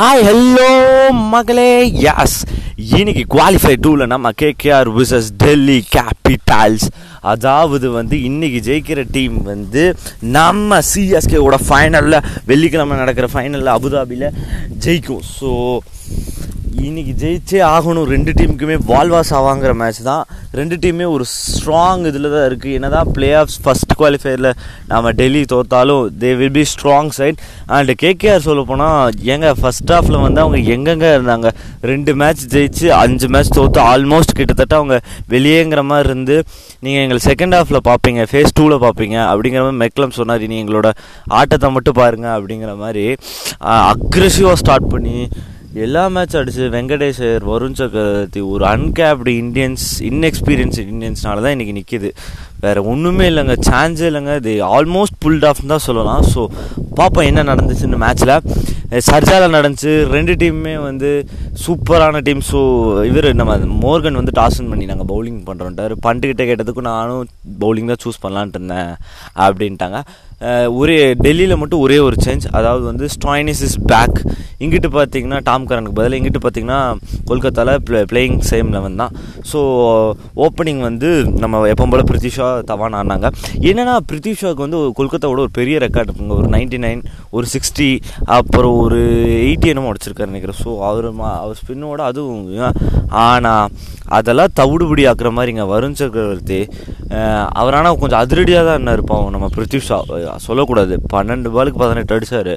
Hi hello மகளே. யாஸ் இன்னைக்கு qualify டூவில் நம்ம கேகேஆர் விசஸ் டெல்லி கேபிட்டல்ஸ் அதாவது வந்து இன்னைக்கு ஜெயிக்கிற டீம் வந்து நம்ம சிஎஸ்கேவோட ஃபைனலில் வெள்ளிக்கிழமை நடக்கிற ஃபைனலில் அபுதாபியில் ஜெயிக்கும். ஸோ இன்றைக்கி ஜெயிச்சே ஆகணும். ரெண்டு டீமுக்குமே வால்வாஸ் ஆவாங்கிற மேட்ச் தான். ரெண்டு டீமே ஒரு ஸ்ட்ராங் இதில் தான் இருக்குது என்ன தான் பிளே ஆஃப்ஸ் ஃபஸ்ட் குவாலிஃபயரில் நம்ம டெல்லி தோத்தாலும் they will be strong side and KKR சொல்ல போனால் எங்க ஃபஸ்ட் ஹாஃபில் வந்து அவங்க எங்கெங்கே இருந்தாங்க? ரெண்டு மேட்ச் ஜெயிச்சு அஞ்சு மேட்ச் தோற்று ஆல்மோஸ்ட் கிட்டத்தட்ட அவங்க வெளியேங்கிற மாதிரி இருந்து நீங்கள் எங்களை செகண்ட் ஹாஃபில் பார்ப்பீங்க ஃபேஸ் டூவில் பார்ப்பீங்க அப்படிங்கிற மாதிரி மெக்லம் சொன்னார். நீ எங்களோட ஆட்டத்தை மட்டும் பாருங்க அப்படிங்கிற மாதிரி அக்ரெசிவாக ஸ்டார்ட் பண்ணி எல்லா மேட்ச் அடிச்சு வெங்கடேஷர் வருண் சக்கரவர்த்தி ஒரு அன்கேப்டு இந்தியன்ஸ் இன்எக்ஸ்பீரியன்ஸ் இந்தியன்ஸ்னால தான் இன்றைக்கி நிற்கிது வேறு ஒன்றுமே இல்லைங்க. சான்ஸே இல்லைங்க. இது ஆல்மோஸ்ட் புல்ட் ஆஃப் தான் சொல்லலாம். ஸோ பார்ப்போம் என்ன நடந்துச்சு இந்த மேட்ச்சில் சர்ஜாவில் நடந்துச்சு. ரெண்டு டீமுமே வந்து சூப்பரான டீம் ஸோ இவர் நம்ம மோர்கன் வந்து டாஸ்ன் பண்ணி நாங்கள் பவுலிங் பண்ணுறோன்ட்டார் பண்ட்டுக்கிட்ட கேட்டதுக்கும் நானும் பவுலிங் தான் சூஸ் பண்ணலான்ட்டு இருந்தேன் அப்படின்ட்டாங்க. ஒரே டெல்லியில் மட்டும் ஒரே ஒரு சேஞ்ச் அதாவது வந்து ஸ்டாயினிஸ் இஸ் பேக் இங்கிட்டு பார்த்தீங்கன்னா டாம் கரனுக்கு பதில் இங்கிட்டு பார்த்தீங்கன்னா கொல்கத்தாவில் ப்ளே பிளேயிங் சேம் லெவன் தான். ஸோ ஓப்பனிங் வந்து நம்ம எப்போ போல் பிரித்திஷா தவான் ஆனாங்க. என்னென்னா பிரித்திஷாவுக்கு வந்து கொல்கத்தாவோட ஒரு பெரிய ரெக்கார்டு இருக்குங்க. ஒரு நைன்டி நைன் ஒரு சிக்ஸ்டி அப்புறம் ஒரு எயிட்டி என்னமோ அடிச்சிருக்காரு நினைக்கிறேன். ஸோ அவர் அவர் ஸ்பின்னோட அதுவும் ஆனால் அதெல்லாம் தவிடுபடி ஆக்குற மாதிரிங்க. வருண் சக்கரவர்த்தி அவர் ஆனால் கொஞ்சம் அதிரடியாக தான் என்ன இருப்பான் நம்ம பிரித்திஷா சொல்லக்கூடாது. பன்னெண்டு பாலுக்கு பதினெட்டு அடித்தார்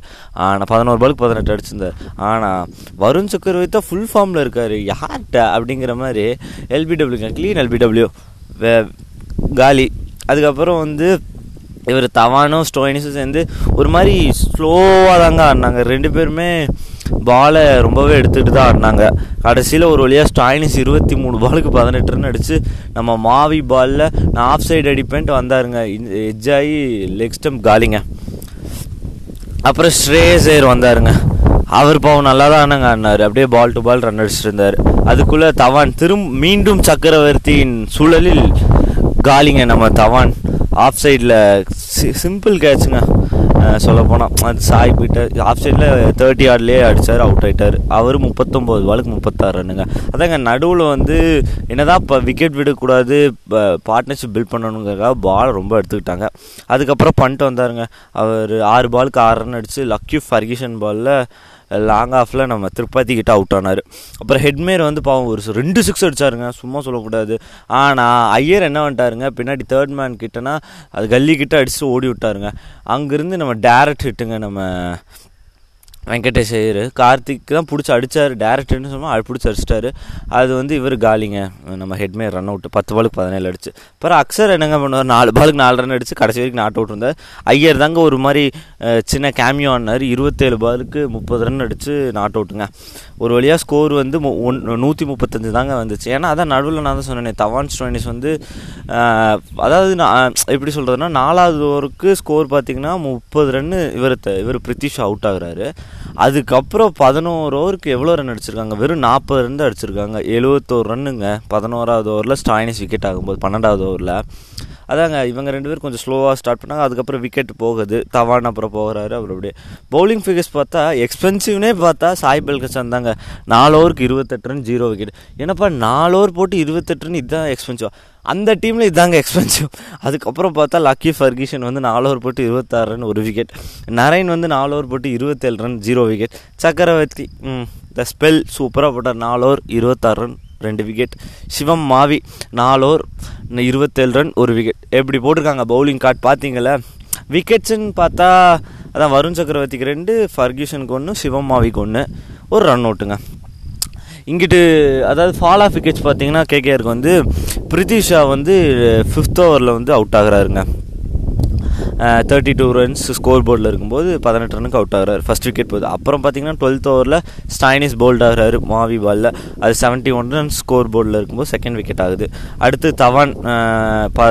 ஆனால் பதினோரு பாலுக்கு பதினெட்டு அடிச்சிருந்தார். ஆனால் வருண் சக்கரவர்த்தி தான் ஃபுல் ஃபார்மில் இருக்கார். யார்கிட்ட? அப்படிங்கிற மாதிரி எல்பிடபிள்யூங்க க்ளீன் எல்பிடபிள்யூ வே காலி. அதுக்கப்புறம் வந்து இவர் தவானும் ஸ்டோயினிஸும் சேர்ந்து ஒரு மாதிரி ஸ்லோவாக தாங்க ஆடினாங்க. ரெண்டு பேருமே பாலை ரொம்பவே எடுத்துகிட்டு தான் ஆடினாங்க. கடைசியில் ஒரு வழியாக ஸ்டாயினிஸ் இருபத்தி மூணு பாலுக்கு பதினெட்டு ரன் அடித்து நம்ம மாவி பாலில் நான் ஆஃப் சைடு அடிப்பேன்ட்டு வந்தாருங்க. எட்ஜ் லெக் ஸ்டம்ப் காலிங்க. அப்புறம் ஸ்ரேசேர் வந்தாருங்க. அவர் பாவம் நல்லா தான் ஆனாங்க ஆடினார். அப்படியே பால் டு பால் ரன் அடிச்சிட்டு இருந்தார். அதுக்குள்ளே தவான் திரும் மீண்டும் சக்கரவர்த்தியின் சூழலில் காலிங்க நம்ம தவான். ஆஃப் சைடில் சி சிம்பிள் கேட்சுங்க சொல்ல போனால் அது சாய் போயிட்டார். ஆஃப் சைடில் தேர்ட்டி ஆர்ட்லேயே அடித்தார் அவுட் ஆகிட்டார் அவர் முப்பத்தொம்போது பாலுக்கு முப்பத்தாறு ரன்னுங்க. அதாங்க நடுவில் வந்து என்னதான் இப்போ விக்கெட் விடக்கூடாது பார்ட்னர்ஷிப் பில்ட் பண்ணணுங்கிறக்காக பால் ரொம்ப எடுத்துக்கிட்டாங்க. அதுக்கப்புறம் பண்ணிட்டு வந்தாருங்க. அவர் ஆறு பாலுக்கு ஆறு ரன் அடித்து லக்யூ ஃபர்கிஷன் பாலில் லாங் ஆஃபில் நம்ம திருப்பதி கிட்ட அவுட் ஆனார். அப்புறம் ஹெட்மேர் வந்து பாவம் ஒரு ரெண்டு சிக்ஸ் அடிச்சாருங்க. சும்மா சொல்லக்கூடாது. ஆனால் ஐயர் என்ன பண்ணிட்டாருங்க பின்னாடி தேர்ட் மேன் கிட்டனா அது கல்லி கிட்ட அடிச்சு ஓடி விட்டாருங்க அங்கேருந்து நம்ம டேரக்ட் ஹிட்டுங்க நம்ம வெங்கடேஷ் ஐயர் கார்த்திக் தான் பிடிச்சி அடித்தார் டேரக்டர்னு சொன்னால் பிடிச்சி அடிச்சிட்டாரு. அது வந்து இவர் காலிங்க. நம்ம ஹெட்மே ரன் அவுட் பத்து பாலுக்கு பதினேழு அடிச்சு. அப்புறம் அக்சர் என்னங்க பண்ணுவார்? நாலு பாலுக்கு நாலு ரன் அடிச்சு கடைசி வரைக்கும் நாட் அவுட் இருந்தார். ஐயர் தாங்க ஒரு மாதிரி சின்ன கேமியோ ஆனார். இருபத்தேழு பாலுக்கு முப்பது ரன் அடித்து நாட் அவுட்டுங்க ஒரு வழியாக ஸ்கோர் வந்து ஒன் நூற்றி முப்பத்தஞ்சு தாங்க வந்துச்சு. ஏன்னா அதான் நடுவில் நான் தான் சொன்னேன் தவான் ஸ்டோனிஸ் வந்து அதாவது நான் எப்படி சொல்கிறதுனா நாலாவது ஓவருக்கு ஸ்கோர் பார்த்தீங்கன்னா முப்பது ரன்னு இவர் இவர் பிரித்திஷ் அவுட் ஆகுறாரு. அதுக்கப்புறம் பதினோரு ஓவருக்கு எவ்வளோ ரன் அடிச்சிருக்காங்க? வெறும் நாற்பது ரன் தான் அடிச்சிருக்காங்க. எழுபத்தோரு ரன்னுங்க. பதினோராவது ஓவரில் ஸ்டாயினிஸ் விக்கெட் ஆகும்போது பன்னெண்டாவது ஓவரில். அதாங்க இவங்க ரெண்டு பேரும் கொஞ்சம் ஸ்லோவாக ஸ்டார்ட் பண்ணாங்க. அதுக்கப்புறம் விக்கெட் போகுது. தவான் அப்புறம் போகிறாரு அப்புறம் அப்படியே. பவுலிங் ஃபிகர்ஸ் பார்த்தா எக்ஸ்பென்சிவ்னே பார்த்தா சாய் பெல்கசன் தாங்க. நாலு ஓவருக்கு இருபத்தெட்டு ரன் ஜீரோ விக்கெட் என்னப்பா நாலு ஓவர் போட்டு இருபத்தெட்டு ரன் இதுதான் எக்ஸ்பென்சிவ் அந்த டீமில் இதாங்க எக்ஸ்பென்சிவ் அதுக்கப்புறம் பார்த்தா லக்கி ஃபர்கிஷன் வந்து நாலு ஓவர் போட்டு இருபத்தாறு ரன் ஒரு விக்கெட் நரேன் வந்து நாலு ஓவர் போட்டு இருபத்தேழு ரன் ஜீரோ விக்கெட் சக்கரவர்த்தி த ஸ்பெல் சூப்பராக போட்டார். நாலு ஓவர் இருபத்தாறு ரன் ரெண்டு விக்கெட் சிவம் மாவி நாலு ஓவர் இருபத்தேழு ரன் ஒரு விக்கெட் எப்படி போட்டிருக்காங்க பவுலிங் கார்ட் பார்த்தீங்களா? விக்கெட்ஸுன்னு பார்த்தா அதான் வருண் சக்கரவர்த்திக்கு ரெண்டு ஃபர்கியூஷனுக்கு ஒன்று சிவம் மாவிக்கு ஒன்று ஒரு ரன் அவுட்டுங்க இங்கிட்டு அதாவது ஃபால் ஆஃப் விக்கெட்ஸ் பார்த்தீங்கன்னா கேகேஆருக்கு வந்து பிரித்திஷா வந்து ஃபிஃப்த் ஓவரில் வந்து அவுட் ஆகிறாருங்க. தேர்ட்டி டூ ரன்ஸ் ஸ்கோர் போர்டில் இருக்கும்போது பதினெட்டு ரனுக்கு அவுட் ஆகிறார். ஃபஸ்ட் விக்கெட் போகுது. அப்புறம் பார்த்தீங்கன்னா டுவெல்த் ஓவரில் ஸ்டைனிஸ் போல்ட் ஆகிறாரு மாவி பாலில் அது செவன்ட்டி ஒன் ரன்ஸ் ஸ்கோர் போர்டில் இருக்கும்போது செகண்ட் விக்கெட் ஆகுது. அடுத்து தவான்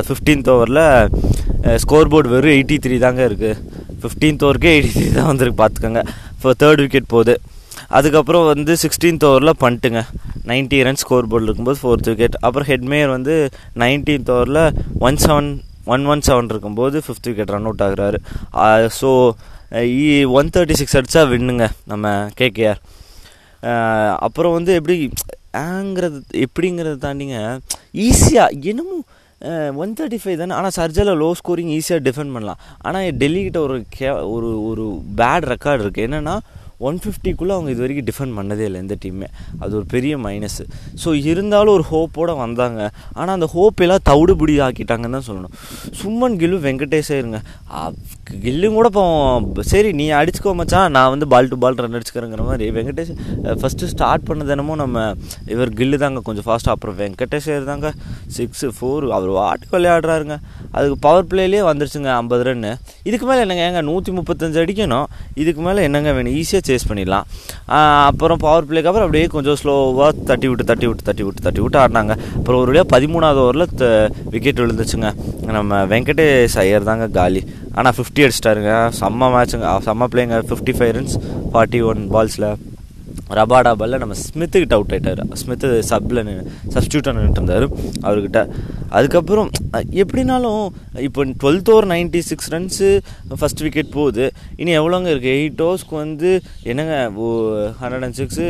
ஃபிஃப்டீன்த் ஓவரில் ஸ்கோர் போர்டு வெறும் எயிட்டி த்ரீ தாங்க இருக்குது ஃபிஃப்டீன்த் ஓவருக்கே எயிட்டி த்ரீ தான் வந்துருக்கு பார்த்துக்கோங்க. இப்போ தேர்ட் விக்கெட் போகுது. அதுக்கப்புறம் வந்து சிக்ஸ்டீன்த் ஓவரில் பண்ணிட்டுங்க நைன்ட்டி ரன் ஸ்கோர் போர்டில் இருக்கும்போது ஃபோர்த் விக்கெட் அப்புறம் ஹெட்மேயர் வந்து நைன்டீன்த் ஓவரில் one seven one one seven இருக்கும்போது ஃபிஃப்த் விக்கெட் ரன் அவுட் ஆகுறாரு. ஸோ ஒன் தேர்ட்டி சிக்ஸ் அடித்தா வின்னுங்க நம்ம கேகேஆர் அப்புறம் வந்து எப்படி ஆங்கிறது எப்படிங்கிறத தாண்டிங்க ஈஸியாக என்னமோ ஒன் தேர்ட்டி ஃபைவ் தானே. ஆனால் சர்ஜரில் லோ ஸ்கோரிங் ஈஸியாக டிஃபெண்ட் பண்ணலாம். ஆனால் டெல்லிக்கிட்ட ஒரு கே ஒரு ஒரு பேட் ரெக்கார்டு இருக்குது என்னென்னா ஒன் ஃபிஃப்டிக்குள்ளே அவங்க இது வரைக்கும் டிஃபெண்ட் பண்ணதே இல்லை எந்த டீமே அது ஒரு பெரிய மைனஸ் ஸோ இருந்தாலும் ஒரு ஹோப்போடு வந்தாங்க. ஆனால் அந்த ஹோப் எல்லாம் தவிடுபடி ஆக்கிட்டாங்கன்னு தான் சொல்லணும். சும்மன் கில்லு வெங்கடேஷே இருங்க. கில்லும் கூட இப்போ சரி நீ அடிச்சுக்கோ மச்சான். நான் வந்து பால் டு பால் ரன் அடிச்சுக்கிறேங்கிற மாதிரி. வெங்கடேஷ் ஃபஸ்ட்டு ஸ்டார்ட் பண்ணது என்னமோ நம்ம இவர் கில்லு தாங்க கொஞ்சம் ஃபாஸ்ட்டாக அப்புறம் வெங்கடேஷ் தாங்க. சிக்ஸு ஃபோர் அவர் வாட்டுக்கு விளையாடுறாருங்க. அதுக்கு பவர் பிளேலேயே வந்துருச்சுங்க ஐம்பது ரன்னு இதுக்கு மேலே என்னங்க? ஏங்க நூற்றி முப்பத்தஞ்சு அடிக்கணும். இதுக்கு மேலே என்னங்க வேணும்? ஈஸியாக சேஸ் பண்ணிடலாம். அப்புறம் பவர் பிளேக்கு அப்புறம் அப்படியே கொஞ்சம் ஸ்லோவாக தட்டி விட்டு தட்டி விட்டு தட்டி விட்டு தட்டி விட்டு ஆடினாங்க. அப்புறம் ஒரு வழியாக பதிமூணாவது ஓவரில் விக்கெட் விழுந்துச்சுங்க. நம்ம வெங்கடேஷ் ஐயர் தாங்க காலி. ஆனால் ஃபிஃப்டி அடிச்சிட்டாருங்க. செம்ம மேட்சுங்க செம்ம பிளேங்க fifty five runs forty one பால்ஸில் Rabada பாலில் நம்ம ஸ்மித்துக்கிட்ட அவுட் ஆகிட்டார் ஸ்மித்து சப்பில் சப்ஸ்டியூட்டாக நின்றுட்டு இருந்தார் அவர்கிட்ட. அதுக்கப்புறம் எப்படினாலும் இப்போ twelfth over ninety six runs first wicket போகுது. இனி எவ்வளோங்க இருக்குது எயிட் ஓவர்ஸ்க்கு வந்து என்னங்க hundred and six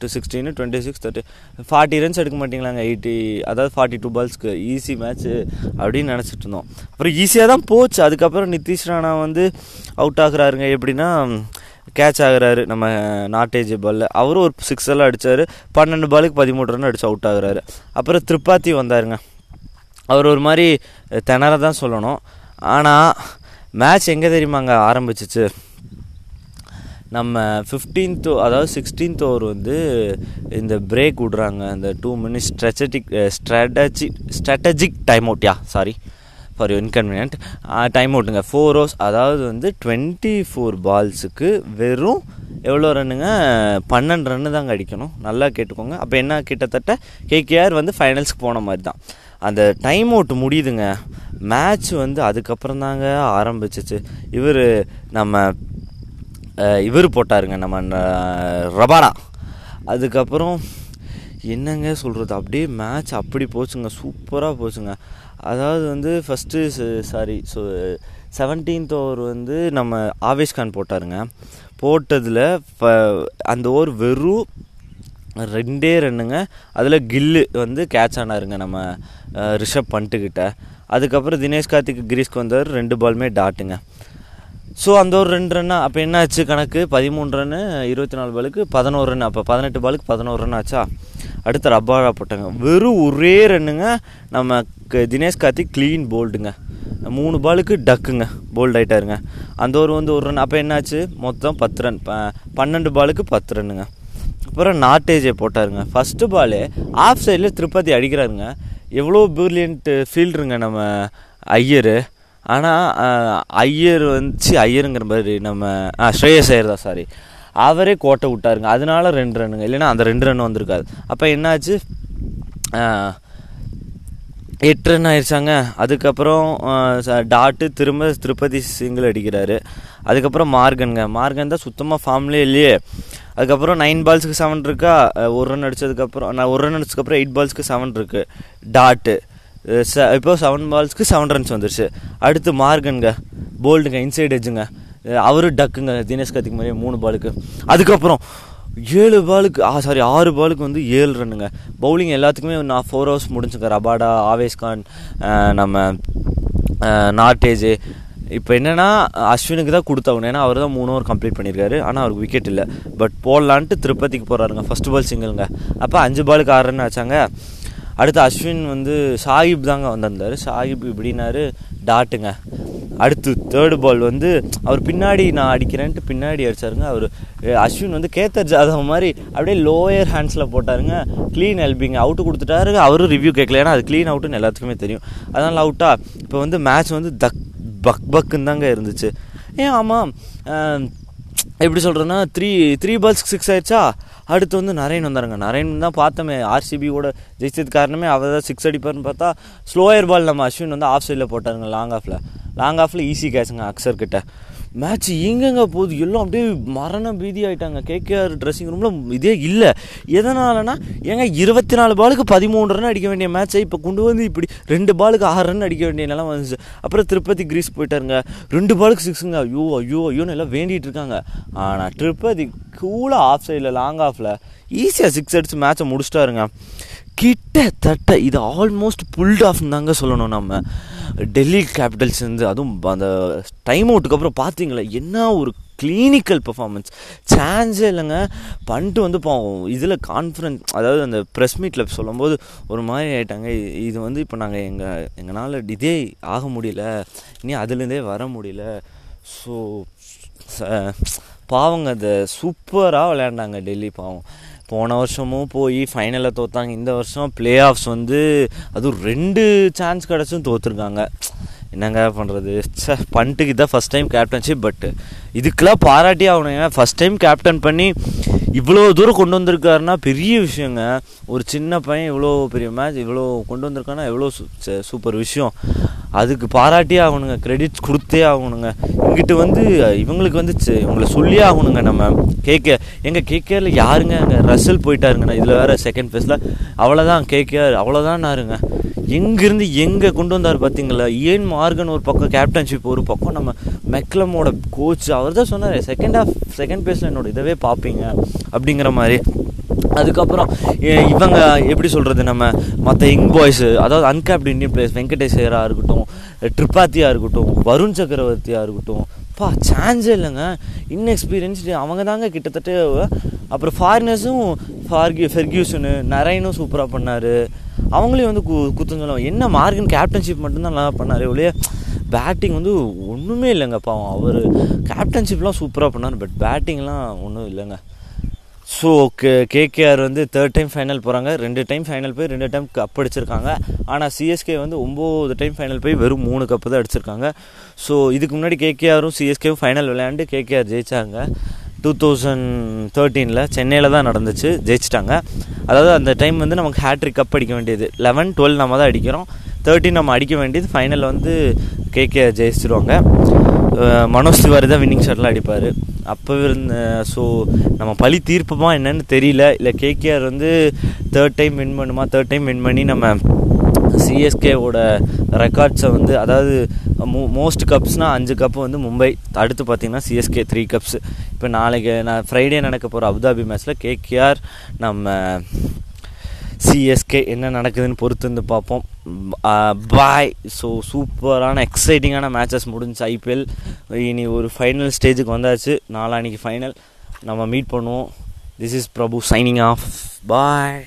two sixteen twenty six thirty forty runs எடுக்க மாட்டிங்களாங்க? எயிட்டி அதாவது ஃபார்ட்டி டூ பால்ஸ்க்கு ஈஸி மேட்ச்சு அப்படின்னு நினச்சிட்டு இருந்தோம். அப்புறம் ஈஸியாக தான் போச்சு. அதுக்கப்புறம் நிதிஷ் ராணா வந்து அவுட் ஆகுறாருங்க. எப்படின்னா கேட்ச் ஆகுறாரு. நம்ம நாட்டேஜ் பாலில் அவரும் ஒரு சிக்ஸ் எல்லாம் அடித்தார் பன்னெண்டு பாலுக்கு பதிமூணு ரன் அடிச்சு அவுட் ஆகுறாரு. அப்புறம் திரிபாத்தி வந்தாருங்க. அவர் ஒரு மாதிரி திணற தான் சொல்லணும். ஆனால் மேட்ச் எங்கே தெரியுமாங்க ஆரம்பிச்சிச்சு? நம்ம ஃபிஃப்டீன்த் அதாவது சிக்ஸ்டீன்த் ஓவர் வந்து இந்த பிரேக் விட்றாங்க. இந்த two minutes strategic strategy strategic time அவுட்யா sorry for inconvenient time அவுட்டுங்க ஃபோர் ஓவர்ஸ் அதாவது வந்து டுவெண்ட்டி ஃபோர் பால்ஸுக்கு வெறும் எவ்வளோ ரன்னுங்க பன்னெண்டு ரன்னு தாங்க அடிக்கணும். நல்லா கேட்டுக்கோங்க. அப்போ என்ன கிட்டத்தட்ட கேகேஆர் வந்து ஃபைனல்ஸ்க்கு போன மாதிரி தான். அந்த டைம் அவுட் முடியுதுங்க. மேட்ச் வந்து அதுக்கப்புறம் தாங்க ஆரம்பிச்சிச்சு. இவர் நம்ம இவர் போட்டாருங்க நம்ம ரபாடா அதுக்கப்புறம் என்னங்க சொல்கிறது அப்படியே மேட்ச் அப்படி போச்சுங்க. சூப்பராக போச்சுங்க. அதாவது வந்து first sorry so seventeenth over வந்து நம்ம ஆவேஷ் கான் போட்டாருங்க. போட்டதில் அந்த ஓவர் வெறும் ரெண்டே ரன்னுங்க. அதில் கில்லு வந்து கேட்ச் ஆனாருங்க நம்ம ரிஷப் பண்ணிட்டுக்கிட்ட அதுக்கப்புறம் தினேஷ் கார்த்திக் கிரீஸ்க்கு வந்தவர் ரெண்டு பாலுமே டாட்டுங்க ஸோ அந்த ஒரு ரெண்டு ரன்னா அப்போ என்ன ஆச்சு கணக்கு? பதிமூணு ரன்னு இருபத்தி நாலு பாலுக்கு பதினோரு ரன் அப்போ பதினெட்டு பாலுக்கு பதினோரு ரன் ஆச்சா? அடுத்து ரப்பாரா போட்டாங்க. வெறும் ஒரே ரன்னுங்க நம்ம தினேஷ் கார்த்திக் க்ளீன் போல்டுங்க மூணு பாலுக்கு டக்குங்க போல்ட் ஆகிட்டாருங்க அந்த ஒரு வந்து ஒரு ரன் அப்போ என்னாச்சு? மொத்தம் பத்து ரன் பன்னெண்டு பாலுக்கு பத்து ரன்னுங்க அப்புறம் நாட்டேஜே போட்டாருங்க. ஃபஸ்ட்டு பாலு ஆஃப் சைடில் திருப்பதி அடிக்கிறாருங்க. எவ்வளோ பிரில்லியன்ட்டு ஃபீல்டுங்க நம்ம ஐயரு. ஆனால் ஐயர் வந்துச்சு ஐயருங்கிற மாதிரி நம்ம ஆ ஸ்ரேயஸ் ஐயர் தான் சாரி அவரே கோட்டை விட்டாருங்க. அதனால ரெண்டு ரன்னுங்க. இல்லைன்னா அந்த ரெண்டு ரன் வந்திருக்காது. அப்போ என்னாச்சு? எட்டு ரன் ஆயிடுச்சாங்க அதுக்கப்புறம் டாட்டு திரும்ப திருப்பதி சிங்கிள் அடிக்கிறாரு. அதுக்கப்புறம் மார்கனுங்க. மார்கன் தான் சுத்தமாக ஃபார்ம்லேயே இல்லையே. அதுக்கப்புறம் நைன் பால்ஸுக்கு செவன் இருக்கா? ஒரு ரன் அடித்ததுக்கப்புறம் நான் ஒரு ரன் அடிச்சதுக்கப்புறம் எயிட் பால்ஸ்க்கு செவன் இருக்குது டாட்டு. ச இப்போ செவன் பால்ஸ்க்கு செவன் ரன்ஸ் வந்துருச்சு. அடுத்து மார்கனுங்க போல்டுங்க இன்சைட் எஜ்ஜுங்க அவரும் டக்குங்க தினேஷ் கார்த்திக் மாதிரியே மூணு பாலுக்கு அதுக்கப்புறம் ஏழு பாலுக்கு ஆ சாரி ஆறு பாலுக்கு வந்து ஏழு ரன்னுங்க பவுலிங் எல்லாத்துக்குமே நான் ஃபோர் ஹவர்ஸ் முடிஞ்சுங்க. ரபாடா ஆவேஸ் கான் நம்ம நாட்டேஜ் இப்போ என்னென்னா அஸ்வினுக்கு தான் கொடுத்தாகணும் ஏன்னா அவர் தான் மூணு ஓவர் கம்ப்ளீட் பண்ணியிருக்காரு. ஆனால் அவருக்கு விக்கெட் இல்லை. பட் போடலான்ட்டு திருப்பதிக்கு போகிறாருங்க ஃபஸ்ட் பால் சிங்கிளுங்க அப்போ அஞ்சு பாலுக்கு ஆறு ரன் ஆச்சாங்க. அடுத்து அஸ்வின் வந்து சாஹிப் தாங்க வந்திருந்தார். சாஹிப் இப்படின்னாரு டாட்டுங்க. அடுத்து தேர்டு பால் வந்து அவர் பின்னாடி நான் அடிக்கிறேன்ட்டு பின்னாடி அடிச்சாருங்க. அவர் அஸ்வின் வந்து கேத்தர் ஜாதவ் மாதிரி அப்படியே லோயர் ஹேண்ட்ஸில் போட்டாருங்க. க்ளீன் எல்பிங்க அவுட்டு கொடுத்துட்டாரு அவரும் ரிவ்யூ கேட்கல. ஏன்னா அது க்ளீன் அவுட்டுன்னு எல்லாத்துக்குமே தெரியும். அதனால் அவுட்டா இப்போ வந்து மேட்ச் வந்து தக் பக் பக்குன்னு தாங்க இருந்துச்சு. ஏன் ஆமாம் எப்படி சொல்கிறேன்னா த்ரீ த்ரீ பால்ஸ்க்கு சிக்ஸ் ஆயிடுச்சா? அடுத்து வந்து நரேன் வந்தாருங்க. நரேன் தான் பார்த்தோமே ஆர்சிபியோட ஜெயிச்சது காரணமே அவர் தான் சிக்ஸ் அடிப்பார்னு பார்த்தா ஸ்லோயர் பால் நம்ம அஸ்வின் வந்து ஆஃப் சைடில் போட்டாருங்க லாங் ஆஃபில் லாங் ஆஃபில் ஈஸி கேட்சுங்க அக்சர் கிட்ட. மேட்ச் எங்கெங்க போகுது. எல்லாம் அப்படியே மரண பீதி ஆகிட்டாங்க கேகேஆர் ட்ரெஸ்ஸிங் ரூமில் இதே இல்லை. எதனாலனா ஏங்க இருபத்தி நாலு பாலுக்கு பதிமூணு ரன் அடிக்க வேண்டிய மேட்ச்சை இப்போ கொண்டு வந்து இப்படி ரெண்டு பாலுக்கு ஆறு ரன் அடிக்க வேண்டிய நிலம் வந்துச்சு. அப்புறம் திருப்பதி கிரீஸ் போயிட்டாருங்க. ரெண்டு பாலுக்கு சிக்ஸுங்க ஐயோ ஐயோ ஐயோன்னு எல்லாம் வேண்டிகிட்டு இருக்காங்க. ஆனால் திருப்பதி கூலாக ஆஃப் சைடில் லாங் ஆஃபில் ஈஸியாக சிக்ஸ் அடித்து மேட்சை முடிச்சிட்டாருங்க. கிட்டத்தட்ட இது ஆல்மோஸ்ட் புல்ட் ஆஃப் தாங்க சொல்லணும் நம்ம. டெல்லி கேபிட்டல்ஸ் வந்து அதுவும் அந்த டைம் அவுட்டுக்கு அப்புறம் பார்த்தீங்களா என்ன ஒரு கிளினிக்கல் பெர்ஃபார்மன்ஸ் சான்ஸே இல்லைங்க. பண்ணிட்டு வந்து பாவம் இதில் கான்ஃபரன்ஸ் அதாவது அந்த ப்ரெஸ் மீட்டில் சொல்லும்போது ஒரு மாதிரி ஆகிட்டாங்க இது வந்து இப்போ நாங்கள் எங்கள் எங்களால் இதே ஆக முடியல. இனி அதுலேருந்தே வர முடியல. ஸோ பாவங்க அதை சூப்பராக விளையாண்டாங்க டெல்லி பாவம். போன வருஷமும் போய் ஃபைனலில் தோற்றாங்க இந்த வருஷம் ப்ளே ஆஃப்ஸ் வந்து அதுவும் ரெண்டு சான்ஸ் கிடச்சும் தோற்றுருக்காங்க என்னங்க பண்ணுறது சார் பண்ணிட்டுக்கு இதான் ஃபஸ்ட் டைம் கேப்டன்ஷிப் பட் இதுக்கெல்லாம் பாராட்டி ஏன்னா ஃபஸ்ட் டைம் கேப்டன் பண்ணி இவ்வளோ தூரம் கொண்டு வந்திருக்காருன்னா பெரிய விஷயங்க. ஒரு சின்ன பையன் இவ்வளோ பெரிய மேட்ச் இவ்வளோ கொண்டு வந்திருக்கான்னா எவ்வளோ சூப்பர் விஷயம். அதுக்கு பாராட்டியே ஆகணுங்க. கிரெடிட்ஸ் கொடுத்தே ஆகணுங்க. இங்கிட்டு வந்து இவங்களுக்கு வந்து இவங்களை சொல்லியே ஆகணுங்க நம்ம. கேகே எங்கள் கேகேல யாருங்க? அங்கே ரசல் போயிட்டாருங்கண்ணா. இதில் வேறு செகண்ட் ஃபேஸில் அவ்வளோதான் கேகேஆர் அவ்வளோதான்னாருங்க எங்கேருந்து எங்கே கொண்டு வந்தார் பார்த்தீங்களா ஏன் மார்கன் ஒரு பக்கம் கேப்டன்ஷிப் ஒரு பக்கம். நம்ம மெக்லமோட கோச் அவர் தான் சொன்னார் செகண்ட் ஹாஃப் செகண்ட் பேஸில் என்னோட இதவே பார்ப்பீங்க அப்படிங்கிற மாதிரி. அதுக்கப்புறம் இவங்க எப்படி சொல்கிறது நம்ம மற்ற யங் பாய்ஸு அதாவது அன்கேப்டு இந்தியன் பிளேயர்ஸ் வெங்கடேஸ்வரா இருக்கட்டும் ட்ரிபாத்தியாக இருக்கட்டும் வருண் சக்கரவர்த்தியாக இருக்கட்டும் பா சான்ஸே இல்லைங்க. இன்எக்ஸ்பீரியன்ஸ்டு அவங்க தாங்க கிட்டத்தட்ட அப்புறம் ஃபாரினர்ஸும் ஃபார்கி ஃபெர்கியூசனு நரைனும் சூப்பராக பண்ணார். அவங்களையும் வந்து கு குத்தம் சொல்லுவாங்க என்ன மார்கன் கேப்டன்ஷிப் மட்டும்தான் நல்லா பண்ணார் ஒழிய பேட்டிங் வந்து ஒன்றுமே இல்லைங்க பாவம். அவர் கேப்டன்ஷிப்லாம் சூப்பராக பண்ணார் பட் பேட்டிங்லாம் ஒன்றும் இல்லைங்க. ஸோ கே கேகேஆர் வந்து தேர்ட் டைம் ஃபைனல் போகிறாங்க ரெண்டு டைம் ஃபைனல் போய் ரெண்டு டைம் கப் அடிச்சிருக்காங்க. ஆனால் சிஎஸ்கே வந்து ஒம்பது டைம் ஃபைனல் போய் வெறும் மூணு கப்பு தான் அடிச்சிருக்காங்க. ஸோ இதுக்கு முன்னாடி கேகேஆரும் சிஎஸ்கேவும் ஃபைனல் விளையாண்டு கேகேஆர் ஜெயிச்சாங்க. டூ தௌசண்ட் தேர்ட்டீனில் சென்னையில் தான் நடந்துச்சு ஜெயிச்சிட்டாங்க. அதாவது அந்த டைம் வந்து நமக்கு ஹேட்ரிக் கப் அடிக்க வேண்டியது. லெவன் டுவெல் நம்ம தான் அடிக்கிறோம். தேர்ட்டின் நம்ம அடிக்க வேண்டியது. ஃபைனலில் வந்து கேகேஆர் ஜெயிச்சிருவாங்க. மனோஜ் திவாரி தான் வின்னிங் ஷாட்லாம் அடிப்பார். அப்போ இருந்த ஸோ நம்ம பழி தீர்ப்போமா என்னன்னு தெரியல. இல்லை கேகேஆர் வந்து தேர்ட் டைம் வின் பண்ணுமா? தேர்ட் டைம் வின் பண்ணி நம்ம சிஎஸ்கேவோட ரெக்கார்ட்ஸை வந்து அதாவது மோ மோஸ்ட் கப்ஸ்னால் அஞ்சு கப்பு வந்து மும்பை அடுத்து பார்த்திங்கன்னா சிஎஸ்கே த்ரீ கப்ஸ் இப்போ நாளைக்கு நான் ஃப்ரைடே நடக்க போகிற அபுதாபி மேட்ச்சில் கேகேஆர் நம்ம சிஎஸ்கே என்ன நடக்குதுன்னு பொறுத்து வந்து பார்ப்போம். பாய் ஸோ சூப்பரான எக்ஸைட்டிங்கான மேட்சஸ் முடிஞ்சு ஐபிஎல் இனி ஒரு ஃபைனல் ஸ்டேஜுக்கு வந்தாச்சு. நாளானிக்கு ஃபைனல் நம்ம மீட் பண்ணுவோம். This is Prabhu signing off bye